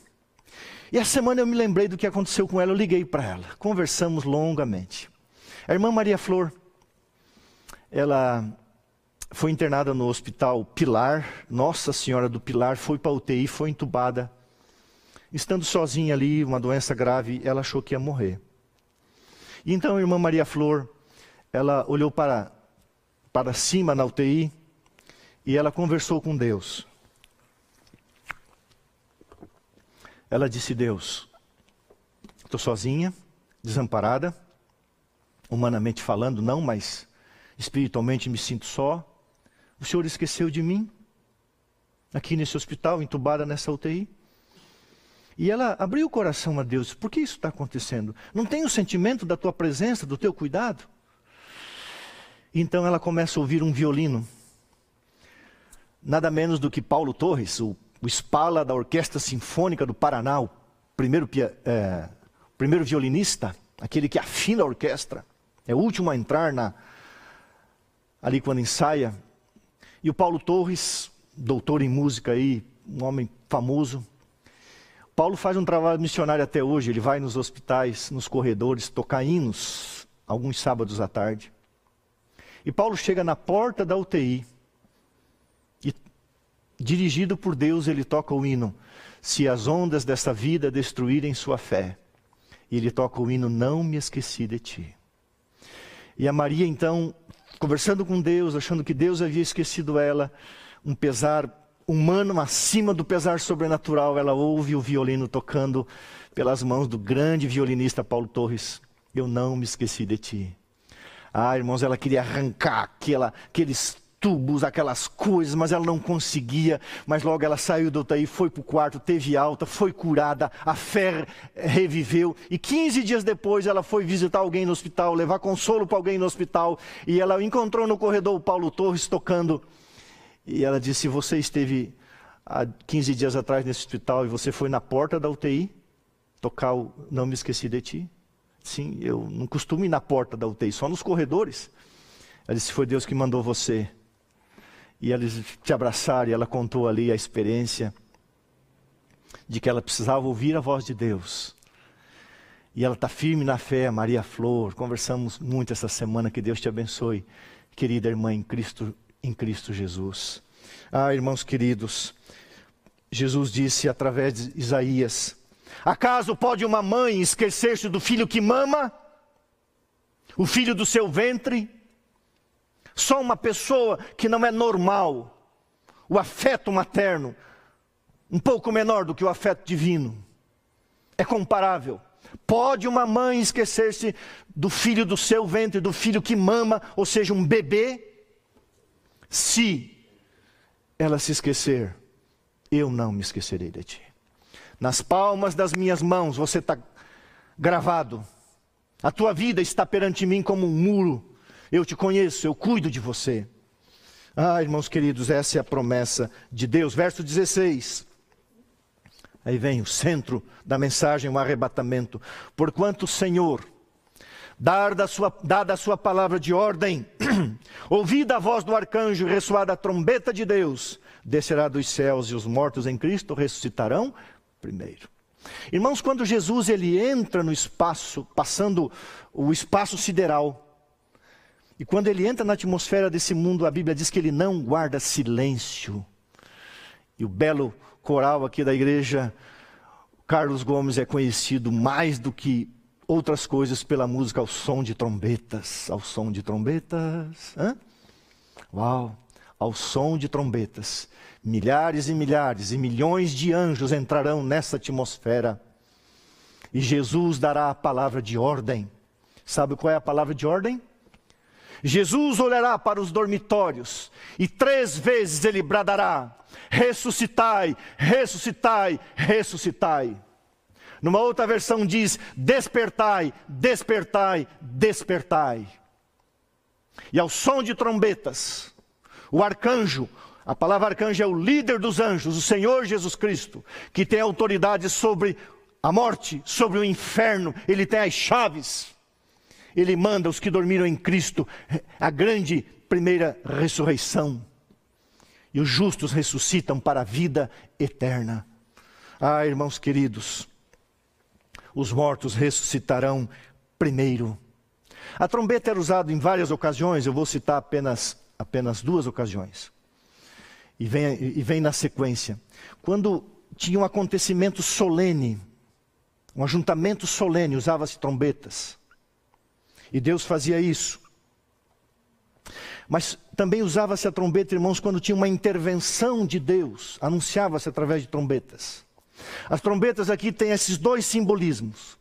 E essa semana eu me lembrei do que aconteceu com ela, eu liguei para ela, conversamos longamente. A irmã Maria Flor, ela foi internada no hospital Pilar, Nossa Senhora do Pilar, foi para UTI, foi entubada. Estando sozinha ali, uma doença grave, ela achou que ia morrer. E então a irmã Maria Flor, ela olhou para, para cima na UTI e ela conversou com Deus. Ela disse: Deus, estou sozinha, desamparada, humanamente falando, não, mas espiritualmente me sinto só. O Senhor esqueceu de mim, aqui nesse hospital, entubada nessa UTI. E ela abriu o coração a Deus: por que isso está acontecendo? Não tem o sentimento da tua presença, do teu cuidado? Então ela começa a ouvir um violino. Nada menos do que Paulo Torres, o o Spala da Orquestra Sinfônica do Paraná, o primeiro, é, primeiro violinista, aquele que afina a orquestra, é o último a entrar na, ali quando ensaia. E o Paulo Torres, doutor em música aí, um homem famoso. Paulo faz um trabalho missionário até hoje, ele vai nos hospitais, nos corredores, tocar hinos, alguns sábados à tarde. E Paulo chega na porta da UTI, Dirigido por Deus, ele toca o hino. Se as ondas desta vida destruírem sua fé. E ele toca o hino, não me esqueci de ti. E a Maria, então, conversando com Deus, achando que Deus havia esquecido ela, um pesar humano acima do pesar sobrenatural, ela ouve o violino tocando pelas mãos do grande violinista Paulo Torres. Eu não me esqueci de ti. Ah, irmãos, ela queria arrancar aquela, aqueles tubos, aquelas coisas, mas ela não conseguia. Mas logo ela saiu do UTI, foi para o quarto, teve alta, foi curada, a fé reviveu. E 15 dias depois ela foi visitar alguém no hospital, levar consolo para alguém no hospital. E ela encontrou no corredor o Paulo Torres tocando. E ela disse: Você esteve há 15 dias atrás nesse hospital e você foi na porta da UTI tocar o Não Me Esqueci de Ti? Sim, eu não costumo ir na porta da UTI, só nos corredores. Ela disse: Foi Deus que mandou você. E eles te abraçaram e ela contou ali a experiência de que ela precisava ouvir a voz de Deus. E ela está firme na fé, Maria Flor. Conversamos muito essa semana, que Deus te abençoe, querida irmã em Cristo, em Cristo Jesus. Ah, irmãos queridos, Jesus disse através de Isaías: Acaso pode uma mãe esquecer-se do filho que mama? O filho do seu ventre? Só uma pessoa que não é normal, o afeto materno, um pouco menor do que o afeto divino, é comparável. Pode uma mãe esquecer-se do filho do seu ventre, do filho que mama, ou seja, um bebê? Se ela se esquecer, eu não me esquecerei de ti. Nas palmas das minhas mãos você está gravado. A tua vida está perante mim como um muro eu te conheço, eu cuido de você. Ah, irmãos queridos, essa é a promessa de Deus. Verso 16. Aí vem o centro da mensagem, o arrebatamento. Porquanto o Senhor, dada a sua, dada a sua palavra de ordem, ouvida a voz do arcanjo ressoada a trombeta de Deus, descerá dos céus e os mortos em Cristo ressuscitarão primeiro. Irmãos, quando Jesus ele entra no espaço, passando o espaço sideral, e quando ele entra na atmosfera desse mundo, a Bíblia diz que ele não guarda silêncio. E o belo coral aqui da igreja, Carlos Gomes, é conhecido mais do que outras coisas pela música ao som de trombetas. Ao som de trombetas. Hã? Uau! Ao som de trombetas. Milhares e milhares e milhões de anjos entrarão nessa atmosfera. E Jesus dará a palavra de ordem. Sabe qual é a palavra de ordem? Jesus olhará para os dormitórios e três vezes ele bradará: ressuscitai, ressuscitai, ressuscitai. Numa outra versão diz: despertai, despertai, despertai. E ao som de trombetas, o arcanjo, a palavra arcanjo é o líder dos anjos, o Senhor Jesus Cristo, que tem autoridade sobre a morte, sobre o inferno, ele tem as chaves. Ele manda os que dormiram em Cristo, a grande primeira ressurreição. E os justos ressuscitam para a vida eterna. Ah, irmãos queridos, os mortos ressuscitarão primeiro. A trombeta era usada em várias ocasiões, eu vou citar apenas, apenas duas ocasiões. E vem, e vem na sequência. Quando tinha um acontecimento solene, um ajuntamento solene, usava-se trombetas. E Deus fazia isso. Mas também usava-se a trombeta, irmãos, quando tinha uma intervenção de Deus, anunciava-se através de trombetas. As trombetas aqui têm esses dois simbolismos: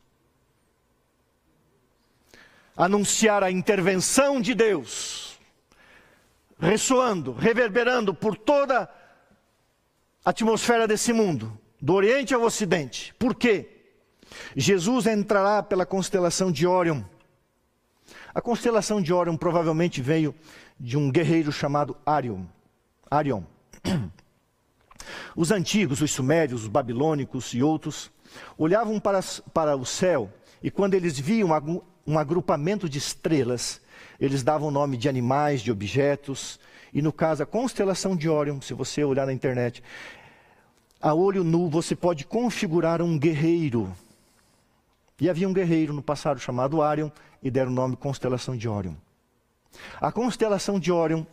anunciar a intervenção de Deus, ressoando, reverberando por toda a atmosfera desse mundo, do Oriente ao Ocidente. Por quê? Jesus entrará pela constelação de Órion a constelação de Orion provavelmente veio de um guerreiro chamado Arion. Arion. Os antigos, os sumérios, os babilônicos e outros, olhavam para, para o céu e quando eles viam um agrupamento de estrelas, eles davam nome de animais, de objetos, e no caso a constelação de Orion, se você olhar na internet, a olho nu você pode configurar um guerreiro. E havia um guerreiro no passado chamado Arion, e deram o nome constelação de Órion. A constelação de Órion,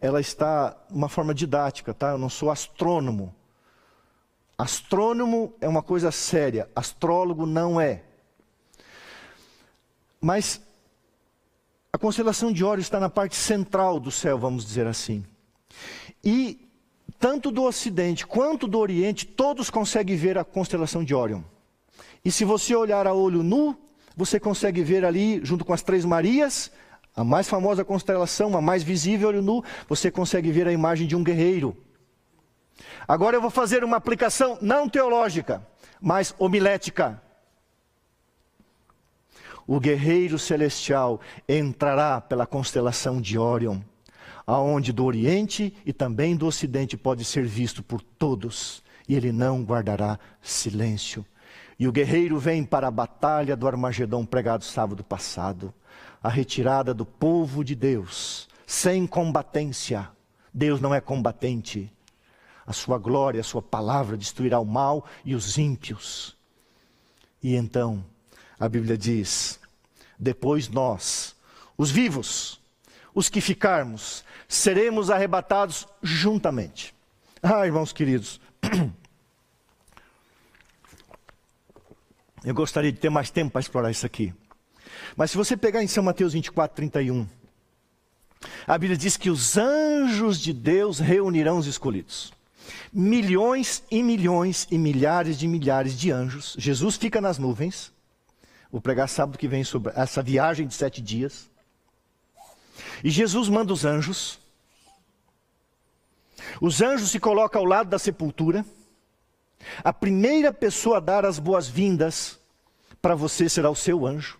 ela está uma forma didática, tá? Eu não sou astrônomo. Astrônomo é uma coisa séria, astrólogo não é. Mas a constelação de Órion está na parte central do céu, vamos dizer assim. E tanto do Ocidente quanto do Oriente, todos conseguem ver a constelação de Órion. E se você olhar a olho nu, você consegue ver ali, junto com as três Marias, a mais famosa constelação, a mais visível, olho nu, você consegue ver a imagem de um guerreiro. Agora eu vou fazer uma aplicação não teológica, mas homilética. O guerreiro celestial entrará pela constelação de Órion, aonde do Oriente e também do Ocidente pode ser visto por todos, e ele não guardará silêncio. E o guerreiro vem para a batalha do Armagedão pregado sábado passado a retirada do povo de Deus, sem combatência. Deus não é combatente. A sua glória, a sua palavra destruirá o mal e os ímpios. E então, a Bíblia diz: depois nós, os vivos, os que ficarmos, seremos arrebatados juntamente. Ah, irmãos queridos, eu gostaria de ter mais tempo para explorar isso aqui. Mas se você pegar em São Mateus 24, 31, a Bíblia diz que os anjos de Deus reunirão os escolhidos. Milhões e milhões e milhares de milhares de anjos. Jesus fica nas nuvens. Vou pregar sábado que vem sobre essa viagem de sete dias. E Jesus manda os anjos. Os anjos se colocam ao lado da sepultura. A primeira pessoa a dar as boas-vindas para você será o seu anjo.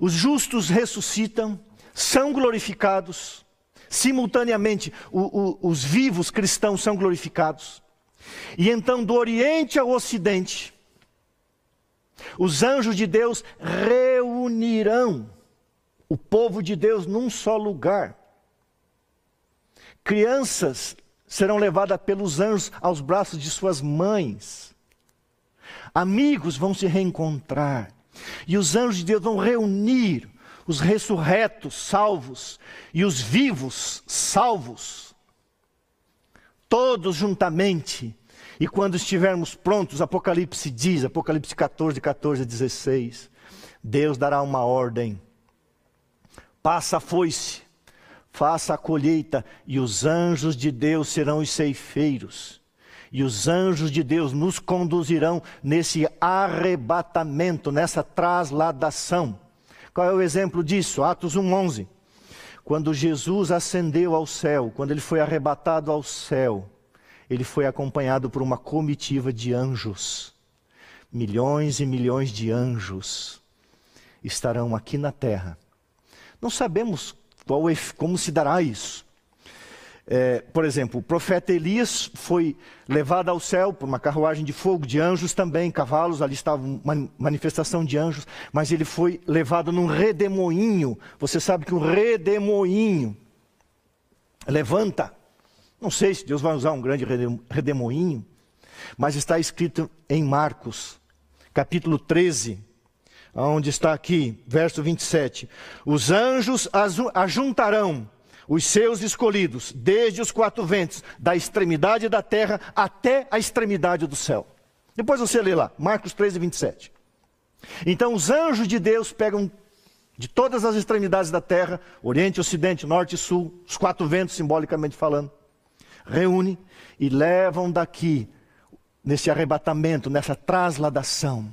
Os justos ressuscitam, são glorificados, simultaneamente o, o, os vivos cristãos são glorificados. E então, do Oriente ao Ocidente, os anjos de Deus reunirão o povo de Deus num só lugar. Crianças serão levadas pelos anjos aos braços de suas mães. Amigos vão se reencontrar. E os anjos de Deus vão reunir os ressurretos salvos e os vivos salvos, todos juntamente. E quando estivermos prontos, Apocalipse diz, Apocalipse 14, 14 a 16, Deus dará uma ordem: passa a foice, faça a colheita, e os anjos de Deus serão os ceifeiros e os anjos de Deus nos conduzirão nesse arrebatamento, nessa trasladação. Qual é o exemplo disso? Atos 1:11. Quando Jesus ascendeu ao céu, quando ele foi arrebatado ao céu, ele foi acompanhado por uma comitiva de anjos. Milhões e milhões de anjos estarão aqui na terra. Não sabemos qual, como se dará isso. É, por exemplo, o profeta Elias foi levado ao céu por uma carruagem de fogo, de anjos também, cavalos, ali estava uma manifestação de anjos, mas ele foi levado num redemoinho. Você sabe que um redemoinho levanta. Não sei se Deus vai usar um grande redemoinho, mas está escrito em Marcos, capítulo 13, onde está aqui, verso 27. Os anjos ajuntarão os seus escolhidos, desde os quatro ventos, da extremidade da terra até a extremidade do céu. Depois você lê lá, Marcos 13, 27. Então os anjos de Deus pegam de todas as extremidades da terra, Oriente, Ocidente, Norte e Sul, os quatro ventos, simbolicamente falando, reúnem e levam daqui, nesse arrebatamento, nessa trasladação.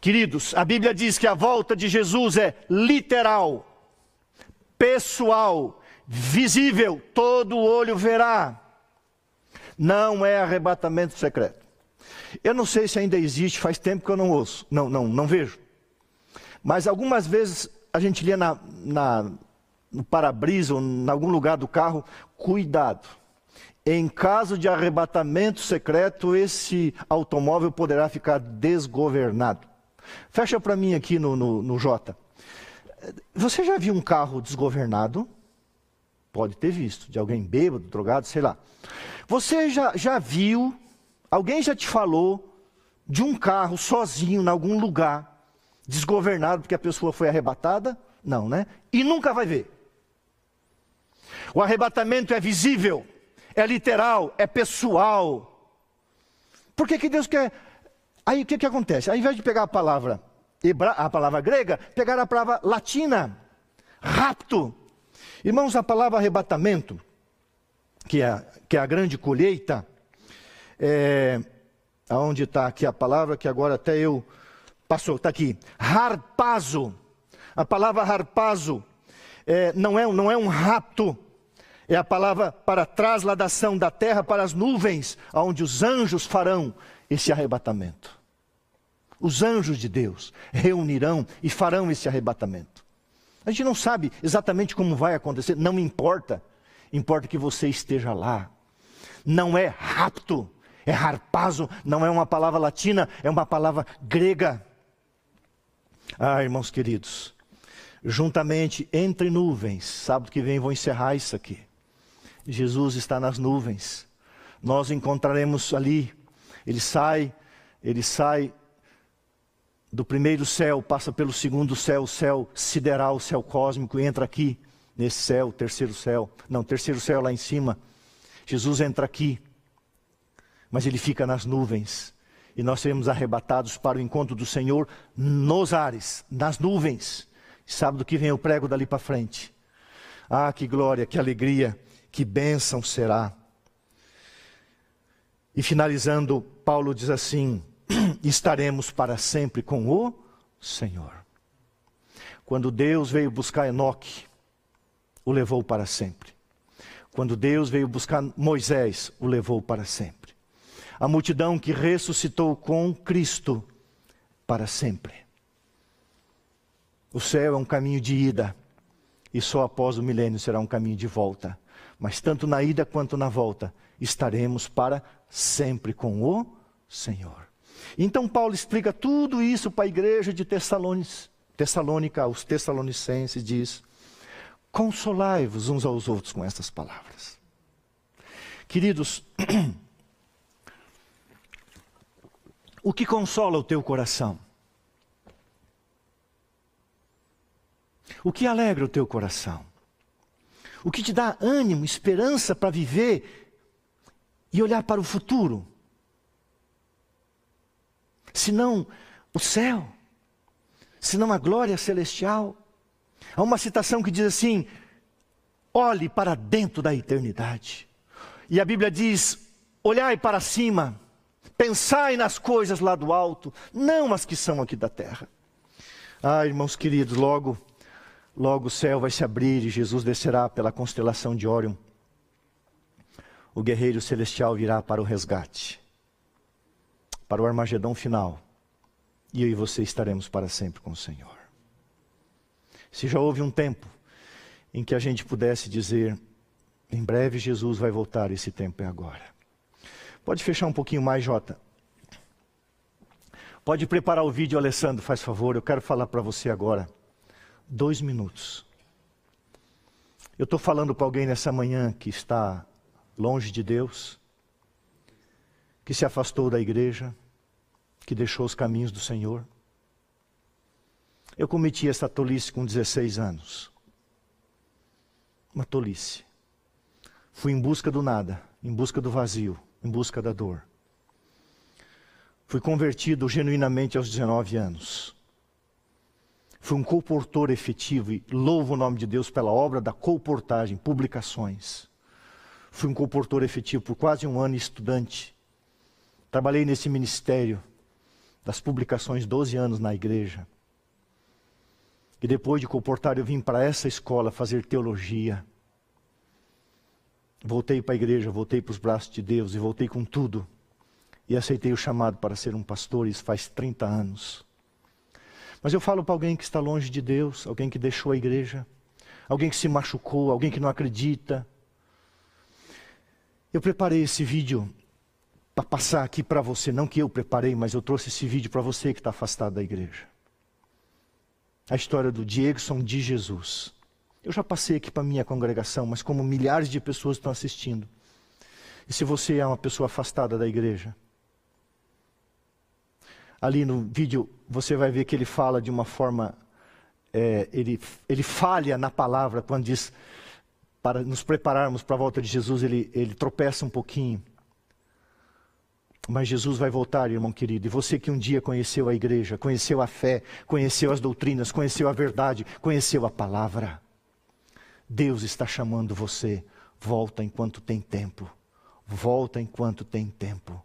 Queridos, a Bíblia diz que a volta de Jesus é literal, pessoal, visível, todo olho verá. Não é arrebatamento secreto. Eu não sei se ainda existe, faz tempo que eu não ouço, não, não, não vejo. Mas algumas vezes a gente lia na, na, no para-brisa ou em algum lugar do carro, cuidado. Em caso de arrebatamento secreto, esse automóvel poderá ficar desgovernado. Fecha para mim aqui no, no, no J. Você já viu um carro desgovernado? Pode ter visto, de alguém bêbado, drogado, sei lá. Você já, já viu, alguém já te falou de um carro sozinho em algum lugar, desgovernado porque a pessoa foi arrebatada? Não, né? E nunca vai ver. O arrebatamento é visível, é literal, é pessoal. Por que, que Deus quer? Aí o que, que acontece? Ao invés de pegar a palavra, a palavra grega, pegar a palavra latina, rapto. Irmãos, a palavra arrebatamento, que é, que é a grande colheita, é, aonde está aqui a palavra que agora até eu passou, está aqui, harpazo. A palavra harpazo é, não, é, não é um rapto, é a palavra para trasladação da terra para as nuvens, onde os anjos farão esse arrebatamento. Os anjos de Deus reunirão e farão esse arrebatamento. A gente não sabe exatamente como vai acontecer, não importa. Importa que você esteja lá. Não é rapto, é harpazo, não é uma palavra latina, é uma palavra grega. Ah, irmãos queridos, juntamente entre nuvens, sábado que vem vou encerrar isso aqui. Jesus está nas nuvens. Nós encontraremos ali. Ele sai, ele sai do primeiro céu, passa pelo segundo céu, o céu sideral, céu cósmico, e entra aqui nesse céu, terceiro céu. Não, terceiro céu lá em cima. Jesus entra aqui, mas ele fica nas nuvens. E nós seremos arrebatados para o encontro do Senhor nos ares, nas nuvens. Sábado que vem eu prego dali para frente. Ah, que glória, que alegria, que bênção será. E finalizando, Paulo diz assim: estaremos para sempre com o Senhor. Quando Deus veio buscar Enoque, o levou para sempre. Quando Deus veio buscar Moisés, o levou para sempre. A multidão que ressuscitou com Cristo para sempre. O céu é um caminho de ida, e só após o milênio será um caminho de volta. Mas tanto na ida quanto na volta, estaremos para sempre com o Senhor. Então Paulo explica tudo isso para a igreja de Tessalônica, os tessalonicenses, diz: Consolai-vos uns aos outros com estas palavras. Queridos, o que consola o teu coração? O que alegra o teu coração? O que te dá ânimo, esperança para viver e olhar para o futuro? Senão o céu, senão a glória celestial. Há uma citação que diz assim: olhe para dentro da eternidade. E a Bíblia diz: olhai para cima, pensai nas coisas lá do alto, não as que são aqui da terra. Ah, irmãos queridos, logo, logo o céu vai se abrir e Jesus descerá pela constelação de Órion. O guerreiro celestial virá para o resgate, para o Armagedão final. E eu e você estaremos para sempre com o Senhor. Se já houve um tempo em que a gente pudesse dizer, em breve Jesus vai voltar, esse tempo é agora. Pode fechar um pouquinho mais, Jota. Pode preparar o vídeo, Alessandro, faz favor. Eu quero falar para você agora. Dois minutos. Eu estou falando para alguém nessa manhã que está longe de Deus, que se afastou da igreja, que deixou os caminhos do Senhor. Eu cometi essa tolice com 16 anos. Uma tolice. Fui em busca do nada, em busca do vazio, em busca da dor. Fui convertido genuinamente aos 19 anos. Fui um comportor efetivo e louvo o nome de Deus pela obra da comportagem, publicações. Fui um comportor efetivo por quase um ano estudante. Trabalhei nesse ministério das publicações 12 anos na igreja. E depois de comportar, eu vim para essa escola fazer teologia. Voltei para a igreja, voltei para os braços de Deus e voltei com tudo. E aceitei o chamado para ser um pastor, isso faz 30 anos. Mas eu falo para alguém que está longe de Deus, alguém que deixou a igreja, alguém que se machucou, alguém que não acredita. Eu preparei esse vídeo para passar aqui para você, não que eu preparei, mas eu trouxe esse vídeo para você que está afastado da igreja a história do Diegson de Jesus. Eu já passei aqui para minha congregação, mas como milhares de pessoas estão assistindo. E se você é uma pessoa afastada da igreja, ali no vídeo você vai ver que ele fala de uma forma, é, ele, ele falha na palavra quando diz para nos prepararmos para a volta de Jesus, ele, ele tropeça um pouquinho. Mas Jesus vai voltar, irmão querido. E você que um dia conheceu a igreja, conheceu a fé, conheceu as doutrinas, conheceu a verdade, conheceu a palavra. Deus está chamando você. Volta enquanto tem tempo. Volta enquanto tem tempo.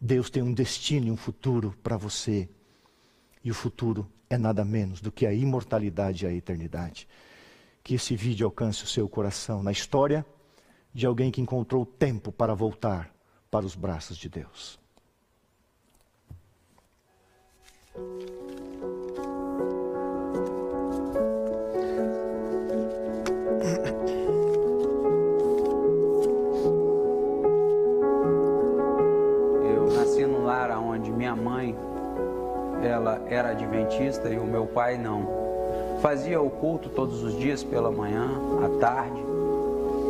Deus tem um destino e um futuro para você. E o futuro é nada menos do que a imortalidade e a eternidade. que esse vídeo alcance o seu coração na história de alguém que encontrou tempo para voltar para os braços de Deus. Eu nasci num lar onde minha mãe ela era adventista e o meu pai não fazia o culto todos os dias pela manhã, à tarde.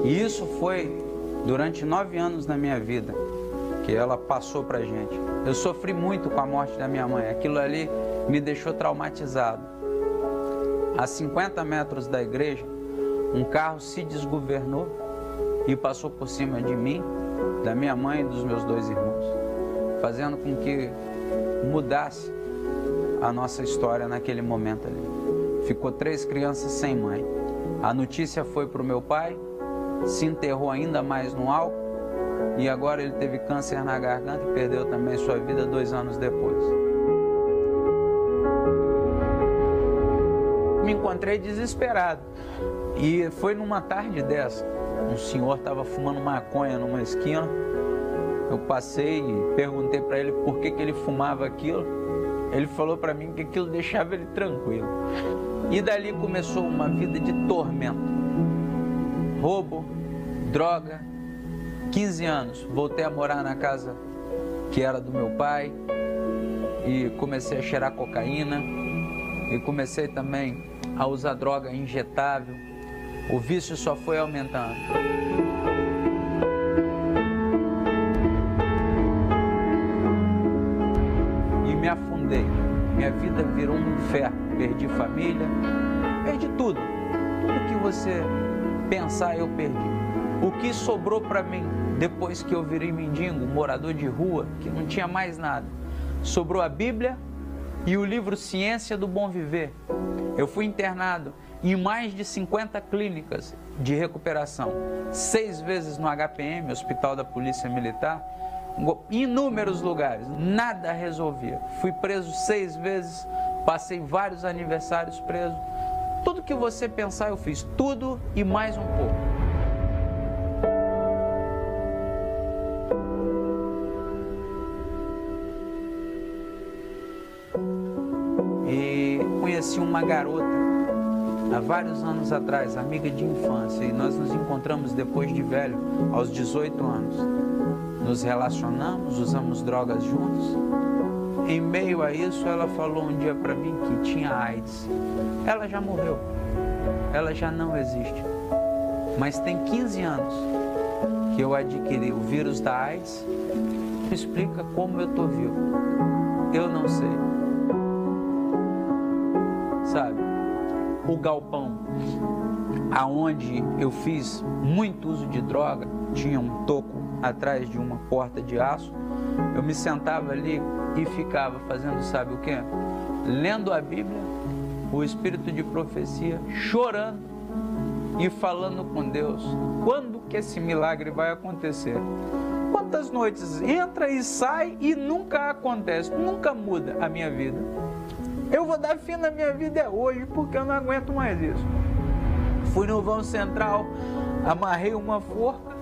E isso foi durante nove anos na minha vida que ela passou para gente. Eu sofri muito com a morte da minha mãe. Aquilo ali me deixou traumatizado. A 50 metros da igreja, um carro se desgovernou e passou por cima de mim, da minha mãe e dos meus dois irmãos, fazendo com que mudasse a nossa história naquele momento ali. Ficou três crianças sem mãe. A notícia foi para o meu pai, se enterrou ainda mais no álcool e agora ele teve câncer na garganta e perdeu também sua vida dois anos depois. Me encontrei desesperado e foi numa tarde dessa. Um senhor estava fumando maconha numa esquina. Eu passei e perguntei para ele por que, que ele fumava aquilo. Ele falou para mim que aquilo deixava ele tranquilo. E dali começou uma vida de tormento. Roubo, droga. 15 anos, voltei a morar na casa que era do meu pai e comecei a cheirar cocaína e comecei também a usar droga injetável. O vício só foi aumentando. E me afundei. Minha vida virou um inferno perdi família, perdi tudo. Tudo que você pensar eu perdi. O que sobrou para mim depois que eu virei mendigo, morador de rua, que não tinha mais nada? Sobrou a Bíblia e o livro Ciência do Bom Viver. Eu fui internado em mais de 50 clínicas de recuperação, seis vezes no HPM, Hospital da Polícia Militar, inúmeros lugares, nada resolvia. Fui preso seis vezes, Passei vários aniversários preso. Tudo que você pensar eu fiz, tudo e mais um pouco. Uma garota há vários anos atrás, amiga de infância, e nós nos encontramos depois de velho, aos 18 anos. Nos relacionamos, usamos drogas juntos em meio a isso, ela falou um dia para mim que tinha AIDS. Ela já morreu. Ela já não existe. Mas tem 15 anos que eu adquiri o vírus da AIDS. Me explica como eu tô vivo. Eu não sei. Sabe? O galpão aonde eu fiz muito uso de droga, tinha um toco atrás de uma porta de aço. Eu me sentava ali e ficava fazendo, sabe o que? Lendo a Bíblia, o espírito de profecia, chorando e falando com Deus. Quando que esse milagre vai acontecer? Quantas noites entra e sai e nunca acontece, nunca muda a minha vida. Eu vou dar fim na minha vida é hoje, porque eu não aguento mais isso. Fui no vão central, amarrei uma forca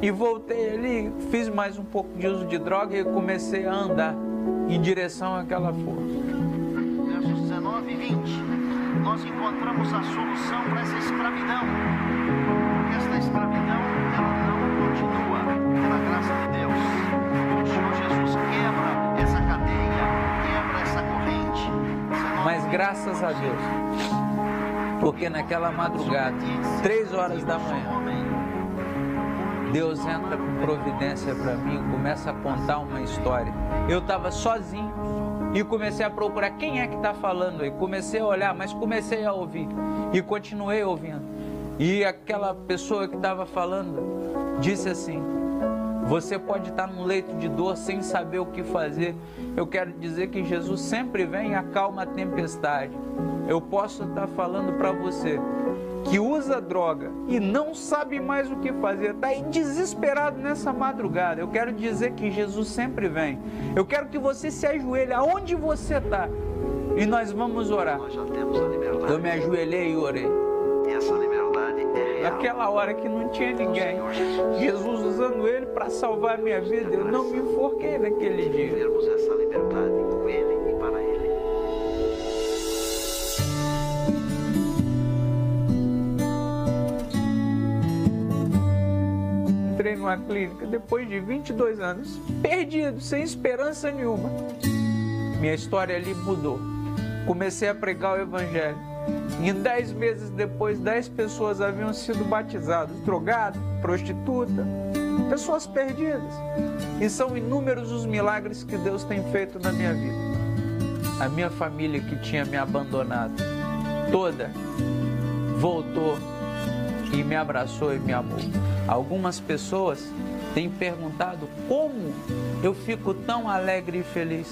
e voltei ali, fiz mais um pouco de uso de droga e comecei a andar em direção àquela força. Versos 19 e 20. Nós encontramos a solução para essa escravidão. Graças a Deus, porque naquela madrugada, três horas da manhã, Deus entra com providência para mim, começa a contar uma história. Eu estava sozinho e comecei a procurar quem é que está falando aí. Comecei a olhar, mas comecei a ouvir e continuei ouvindo. E aquela pessoa que estava falando disse assim: Você pode estar num leito de dor sem saber o que fazer. Eu quero dizer que Jesus sempre vem e acalma a tempestade. Eu posso estar falando para você que usa droga e não sabe mais o que fazer, está aí desesperado nessa madrugada. Eu quero dizer que Jesus sempre vem. Eu quero que você se ajoelhe aonde você está e nós vamos orar. Nós. Eu me ajoelhei e orei. Naquela hora que não tinha ninguém. Jesus usando ele para salvar a minha vida. Eu não me enforquei naquele dia. Essa liberdade com Ele e para Ele. Entrei numa clínica depois de 22 anos, perdido, sem esperança nenhuma. Minha história ali mudou. Comecei a pregar o Evangelho. Em 10 meses depois, 10 pessoas haviam sido batizadas: drogado, prostituta, pessoas perdidas. E são inúmeros os milagres que Deus tem feito na minha vida. A minha família que tinha me abandonado, toda, voltou e me abraçou e me amou. Algumas pessoas têm perguntado como eu fico tão alegre e feliz.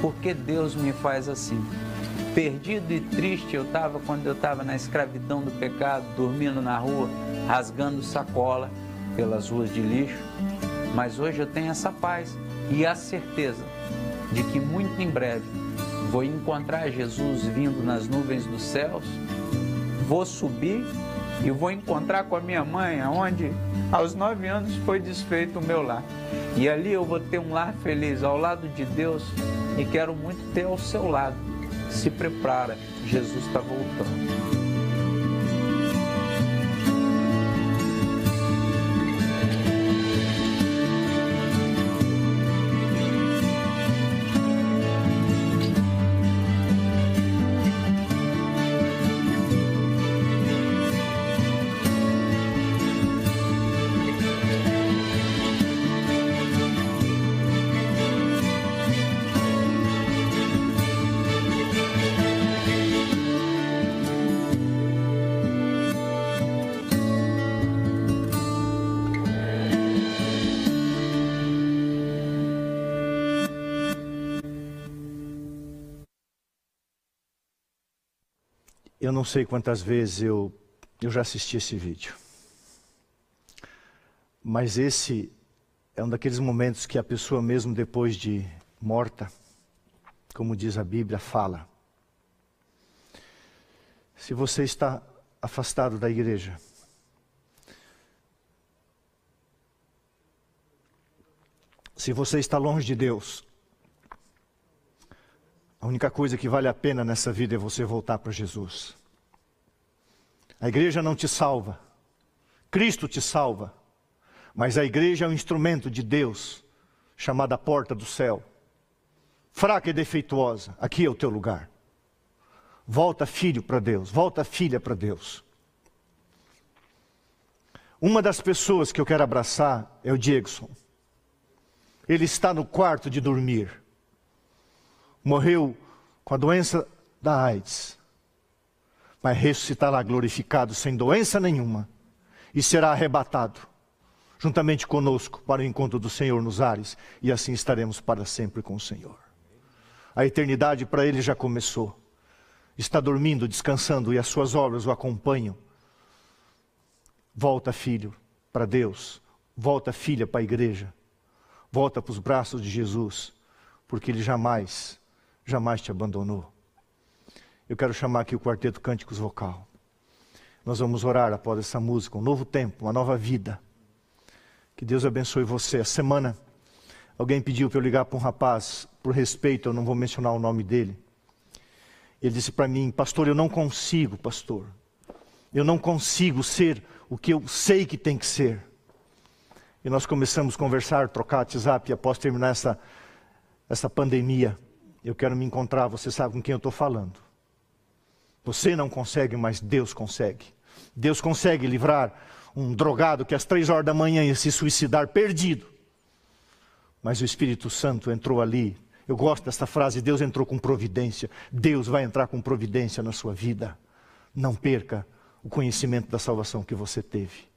Porque Deus me faz assim. Perdido e triste eu estava quando eu estava na escravidão do pecado, dormindo na rua, rasgando sacola pelas ruas de lixo. Mas hoje eu tenho essa paz e a certeza de que muito em breve vou encontrar Jesus vindo nas nuvens dos céus, vou subir e vou encontrar com a minha mãe, onde aos nove anos foi desfeito o meu lar. E ali eu vou ter um lar feliz ao lado de Deus e quero muito ter ao seu lado. Se prepara, Jesus está voltando. Não sei quantas vezes eu, eu já assisti esse vídeo. Mas esse é um daqueles momentos que a pessoa, mesmo depois de morta, como diz a Bíblia, fala. Se você está afastado da igreja, se você está longe de Deus, a única coisa que vale a pena nessa vida é você voltar para Jesus. A igreja não te salva, Cristo te salva, mas a igreja é um instrumento de Deus, chamada porta do céu. Fraca e defeituosa, aqui é o teu lugar. Volta, filho, para Deus, volta, filha, para Deus. Uma das pessoas que eu quero abraçar é o Diegson. Ele está no quarto de dormir morreu com a doença da AIDS, mas ressuscitará glorificado, sem doença nenhuma, e será arrebatado, juntamente conosco, para o encontro do Senhor nos ares, e assim estaremos para sempre com o Senhor. A eternidade para ele já começou. Está dormindo, descansando, e as suas obras o acompanham. Volta, filho, para Deus. Volta, filha, para a igreja. Volta para os braços de Jesus, porque ele jamais jamais te abandonou. Eu quero chamar aqui o quarteto Cânticos Vocal. Nós vamos orar após essa música, um novo tempo, uma nova vida. Que Deus abençoe você. A semana, alguém pediu para eu ligar para um rapaz, por respeito, eu não vou mencionar o nome dele. Ele disse para mim, pastor, eu não consigo, pastor. Eu não consigo ser o que eu sei que tem que ser. E nós começamos a conversar, trocar WhatsApp, e após terminar essa, essa pandemia, eu quero me encontrar, você sabe com quem eu estou falando. Você não consegue, mas Deus consegue. Deus consegue livrar um drogado que às três horas da manhã ia se suicidar perdido. Mas o Espírito Santo entrou ali. Eu gosto dessa frase: Deus entrou com providência. Deus vai entrar com providência na sua vida. Não perca o conhecimento da salvação que você teve.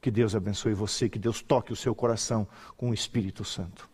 Que Deus abençoe você, que Deus toque o seu coração com o Espírito Santo.